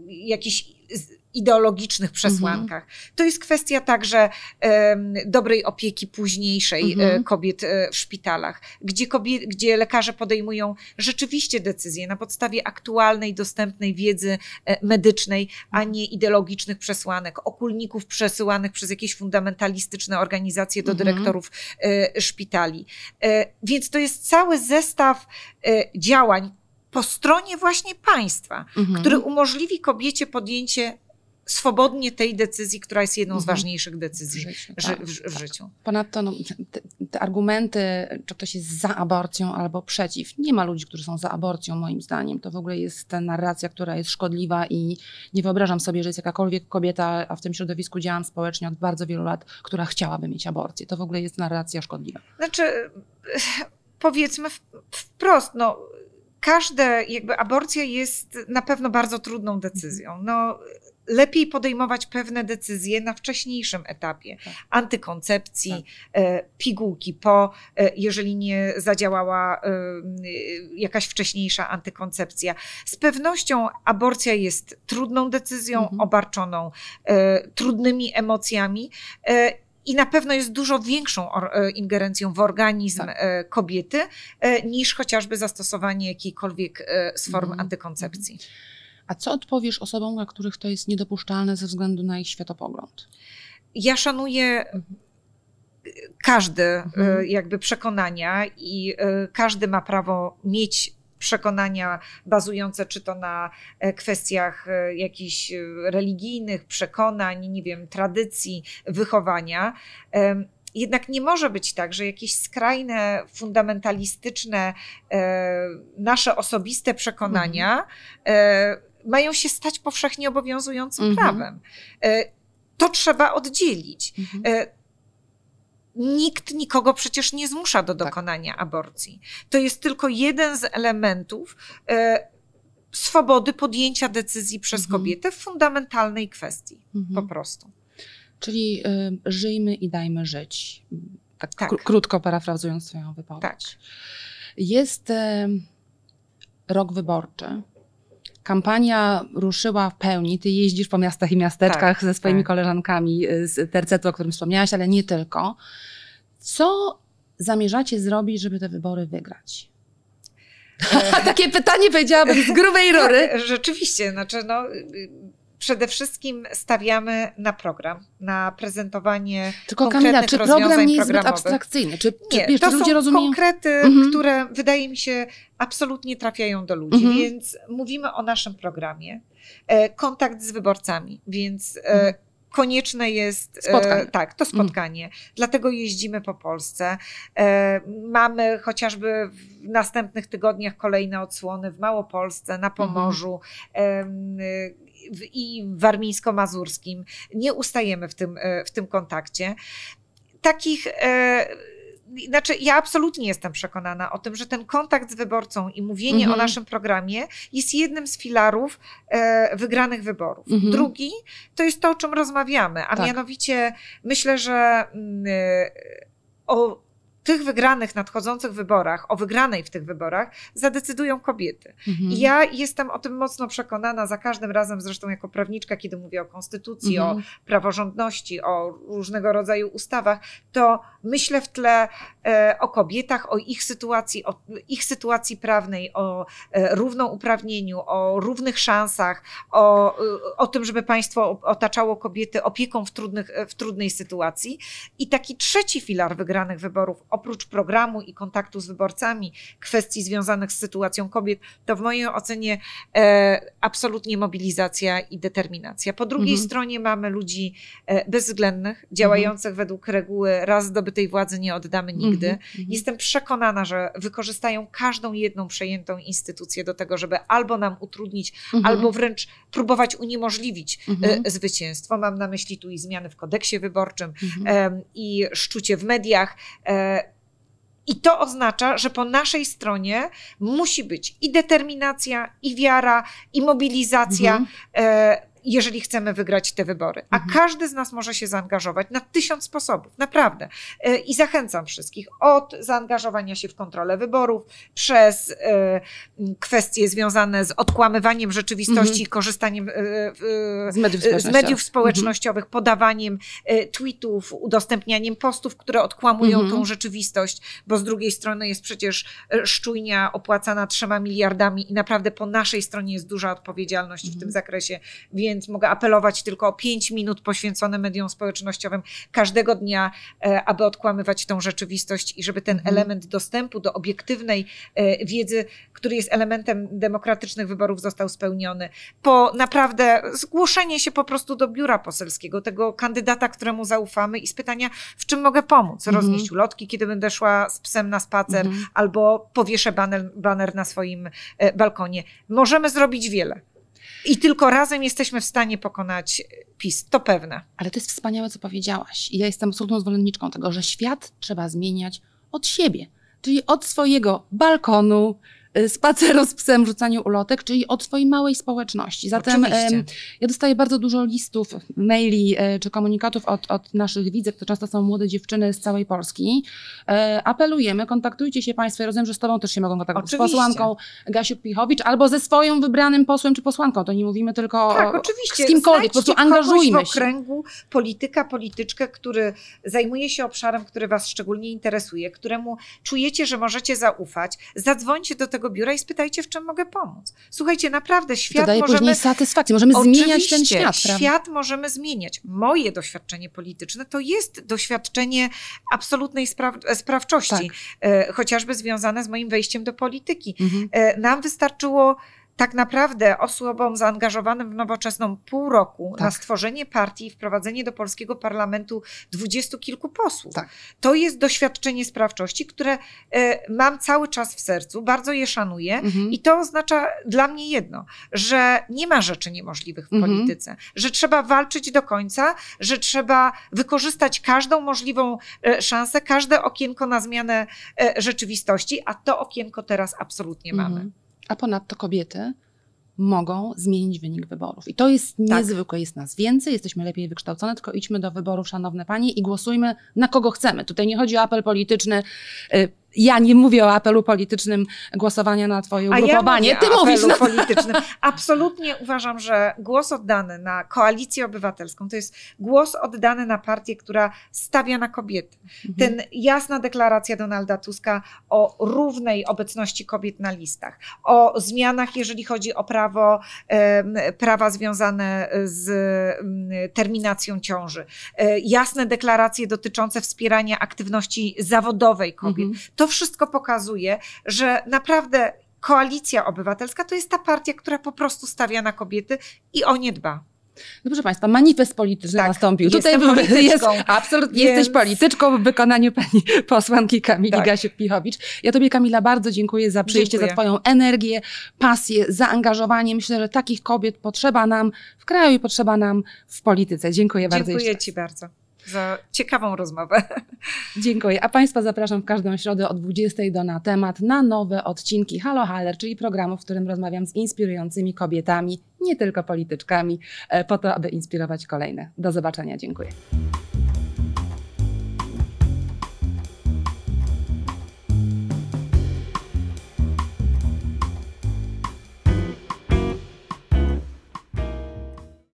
jakichś ideologicznych przesłankach. Mhm. To jest kwestia także dobrej opieki późniejszej e, mhm. kobiet e, w szpitalach, gdzie, gdzie lekarze podejmują rzeczywiście decyzje na podstawie aktualnej, dostępnej wiedzy e, medycznej, a nie ideologicznych przesłanek, okulników przesyłanych przez jakieś fundamentalistyczne organizacje do mhm. dyrektorów szpitali. Więc to jest cały zestaw działań, po stronie właśnie państwa, mhm. który umożliwi kobiecie podjęcie swobodnie tej decyzji, która jest jedną z mhm. ważniejszych decyzji w życiu. Tak, w, w tak. życiu. Ponadto no, te, te, argumenty, czy ktoś jest za aborcją albo przeciw. Nie ma ludzi, którzy są za aborcją, moim zdaniem. To w ogóle jest ta narracja, która jest szkodliwa i nie wyobrażam sobie, że jest jakakolwiek kobieta, a w tym środowisku działam społecznie od bardzo wielu lat, która chciałaby mieć aborcję. To w ogóle jest narracja szkodliwa. Znaczy, powiedzmy wprost, no każde, jakby aborcja jest na pewno bardzo trudną decyzją. No, lepiej podejmować pewne decyzje na wcześniejszym etapie. Tak. Antykoncepcji, tak. E, pigułki po, e, jeżeli nie zadziałała e, jakaś wcześniejsza antykoncepcja. Z pewnością aborcja jest trudną decyzją, mhm. obarczoną trudnymi emocjami i na pewno jest dużo większą ingerencją w organizm tak. kobiety niż chociażby zastosowanie jakiejkolwiek z form mhm. antykoncepcji. Mhm. A co odpowiesz osobom, dla których to jest niedopuszczalne ze względu na ich światopogląd? Ja szanuję każdy mhm. E, jakby przekonania i e, każdy ma prawo mieć przekonania bazujące czy to na e, kwestiach jakichś religijnych, przekonań, nie wiem, tradycji, wychowania. Jednak nie może być tak, że jakieś skrajne, fundamentalistyczne, nasze osobiste przekonania mhm mają się stać powszechnie obowiązującym mhm. prawem. E, to trzeba oddzielić. Mhm. E, nikt nikogo przecież nie zmusza do tak. dokonania tak. aborcji. To jest tylko jeden z elementów e, swobody podjęcia decyzji przez mhm. kobietę w fundamentalnej kwestii. Mhm. Po prostu. Czyli y, żyjmy i dajmy żyć. Tak, tak. krótko parafrazując swoją wypowiedź. Tak. Jest y, rok wyborczy. Kampania ruszyła w pełni. Ty jeździsz po miastach i miasteczkach tak, ze swoimi tak. koleżankami z tercetu, o którym wspomniałaś, ale nie tylko. Co zamierzacie zrobić, żeby te wybory wygrać? E, Takie pytanie powiedziałabym z grubej rury. Rzeczywiście, znaczy no, przede wszystkim stawiamy na program, na prezentowanie Tylko Kamila, czy program nie jest zbyt abstrakcyjny? Czy, nie, to są rozumieją? konkrety, mhm. które wydaje mi się absolutnie trafiają do ludzi, mhm. więc mówimy o naszym programie. E, kontakt z wyborcami, więc e, mhm konieczne jest e, spotkanie. tak, to mhm. spotkanie. Mm. Dlatego jeździmy po Polsce. E, mamy chociażby w następnych tygodniach kolejne odsłony w Małopolsce, na Pomorzu. Mm i warmińsko-mazurskim. Nie ustajemy w tym, e, w tym kontakcie. Takich e, znaczy, ja absolutnie jestem przekonana o tym, że ten kontakt z wyborcą i mówienie mhm. o naszym programie jest jednym z filarów e, wygranych wyborów. Mhm. Drugi to jest to, o czym rozmawiamy, a tak. mianowicie myślę, że mm, o tych wygranych, nadchodzących wyborach, o wygranej w tych wyborach, zadecydują kobiety. Mhm. I ja jestem o tym mocno przekonana za każdym razem, zresztą jako prawniczka, kiedy mówię o konstytucji, mhm. o praworządności, o różnego rodzaju ustawach, to myślę w tle e, o kobietach, o ich sytuacji, o ich sytuacji prawnej, o e, równouprawnieniu, o równych szansach, o, o tym, żeby państwo otaczało kobiety opieką w, trudnych, w trudnej sytuacji. I taki trzeci filar wygranych wyborów, oprócz programu i kontaktu z wyborcami, kwestii związanych z sytuacją kobiet, to w mojej ocenie e, absolutnie mobilizacja i determinacja. Po drugiej Mhm. stronie mamy ludzi e, bezwzględnych, działających według reguły raz zdobytej władzy nie oddamy nigdy. Mhm, mhm. Jestem przekonana, że wykorzystają każdą jedną przejętą instytucję do tego, żeby albo nam utrudnić, Mhm. albo wręcz próbować uniemożliwić Mhm. e, zwycięstwo. Mam na myśli tu i zmiany w kodeksie wyborczym, Mhm. i szczucie w mediach. E, I to oznacza, że po naszej stronie musi być i determinacja, i wiara, i mobilizacja, Mhm. Jeżeli chcemy wygrać te wybory. A Mhm. każdy z nas może się zaangażować na tysiąc sposobów, naprawdę. E, I zachęcam wszystkich od zaangażowania się w kontrolę wyborów, przez e, kwestie związane z odkłamywaniem rzeczywistości Mhm. korzystaniem e, Z mediów z społecznościowych. mediów społecznościowych, podawaniem e, tweetów, udostępnianiem postów, które odkłamują Mhm. tą rzeczywistość, bo z drugiej strony jest przecież szczujnia opłacana trzema miliardami i naprawdę po naszej stronie jest duża odpowiedzialność w Mhm. tym zakresie, więc mogę apelować tylko o pięć minut poświęcone mediom społecznościowym każdego dnia, e, aby odkłamywać tą rzeczywistość i żeby ten Mhm. element dostępu do obiektywnej e, wiedzy, który jest elementem demokratycznych wyborów, został spełniony po naprawdę zgłoszenie się po prostu do biura poselskiego, tego kandydata, któremu zaufamy i z pytania, w czym mogę pomóc. Mhm. Roznieść ulotki, kiedy będę szła z psem na spacer, Mhm. albo powieszę baner, baner na swoim e, balkonie. Możemy zrobić wiele. I tylko razem jesteśmy w stanie pokonać PiS, to pewne. Ale to jest wspaniałe, co powiedziałaś. I ja jestem absolutną zwolenniczką tego, że świat trzeba zmieniać od siebie. Czyli od swojego balkonu, spaceru z psem, rzucaniu ulotek, czyli od swojej małej społeczności. Zatem Oczywiście. ja dostaję bardzo dużo listów, maili e, czy komunikatów od, od naszych widzek, to często są młode dziewczyny z całej Polski. E, apelujemy, kontaktujcie się Państwo. Ja rozumiem, że z Tobą też się mogą kontaktować. Z Oczywiście. posłanką Gasiuk-Pichowicz albo ze swoją wybranym posłem czy posłanką. To nie mówimy tylko Tak, oczywiście. z kimkolwiek. Po prostu Znajdźcie angażujmy w się. okręgu polityka, polityczkę, który zajmuje się obszarem, który Was szczególnie interesuje, któremu czujecie, że możecie zaufać. Zadzwońcie do tego biura i spytajcie, w czym mogę pomóc. Słuchajcie, naprawdę To świat daje możemy... później satysfakcję. Możemy zmieniać ten świat, prawda? Świat możemy zmieniać. Moje doświadczenie polityczne to jest doświadczenie absolutnej spraw- sprawczości, Tak. e, chociażby związane z moim wejściem do polityki. Mhm. E, Nam wystarczyło tak naprawdę osobom zaangażowanym w nowoczesną pół roku Tak. na stworzenie partii i wprowadzenie do polskiego parlamentu dwudziestu kilku posłów. Tak. To jest doświadczenie sprawczości, które e, mam cały czas w sercu, bardzo je szanuję. Mhm. I to oznacza dla mnie jedno, że nie ma rzeczy niemożliwych w Mhm. polityce, że trzeba walczyć do końca, że trzeba wykorzystać każdą możliwą e, szansę, każde okienko na zmianę e, rzeczywistości, a to okienko teraz absolutnie mamy. A ponadto kobiety mogą zmienić wynik wyborów. I to jest Tak. niezwykłe. Jest nas więcej, jesteśmy lepiej wykształcone, tylko idźmy do wyborów, szanowne panie, i głosujmy na kogo chcemy. Tutaj nie chodzi o apel polityczny. Ja nie mówię o apelu politycznym głosowania na twoje ja ugrupowanie. mówię Ty mówisz na politycznym. Absolutnie uważam, że głos oddany na koalicję obywatelską to jest głos oddany na partię, która stawia na kobiety. Mhm. Ten jasna deklaracja Donalda Tuska o równej obecności kobiet na listach, o zmianach, jeżeli chodzi o prawo, prawa związane z terminacją ciąży, e, jasne deklaracje dotyczące wspierania aktywności zawodowej kobiet. Mhm. To wszystko pokazuje, że naprawdę koalicja obywatelska to jest ta partia, która po prostu stawia na kobiety i o nie dba. No proszę Państwa, manifest polityczny Tak, nastąpił. Tutaj jest absolutnie więc- jesteś polityczką w wykonaniu pani posłanki Kamili Tak. Gasiuk-Pichowicz. Ja Tobie Kamila bardzo dziękuję za przyjście, Dziękuję. za Twoją energię, pasję, zaangażowanie. Myślę, że takich kobiet potrzeba nam w kraju i potrzeba nam w polityce. Dziękuję bardzo. Dziękuję Ci bardzo za ciekawą rozmowę. Dziękuję. A Państwa zapraszam w każdą środę o 20 do na temat na nowe odcinki Halo Haller, czyli programu, w którym rozmawiam z inspirującymi kobietami, nie tylko polityczkami, e, po to, aby inspirować kolejne. Do zobaczenia. Dziękuję.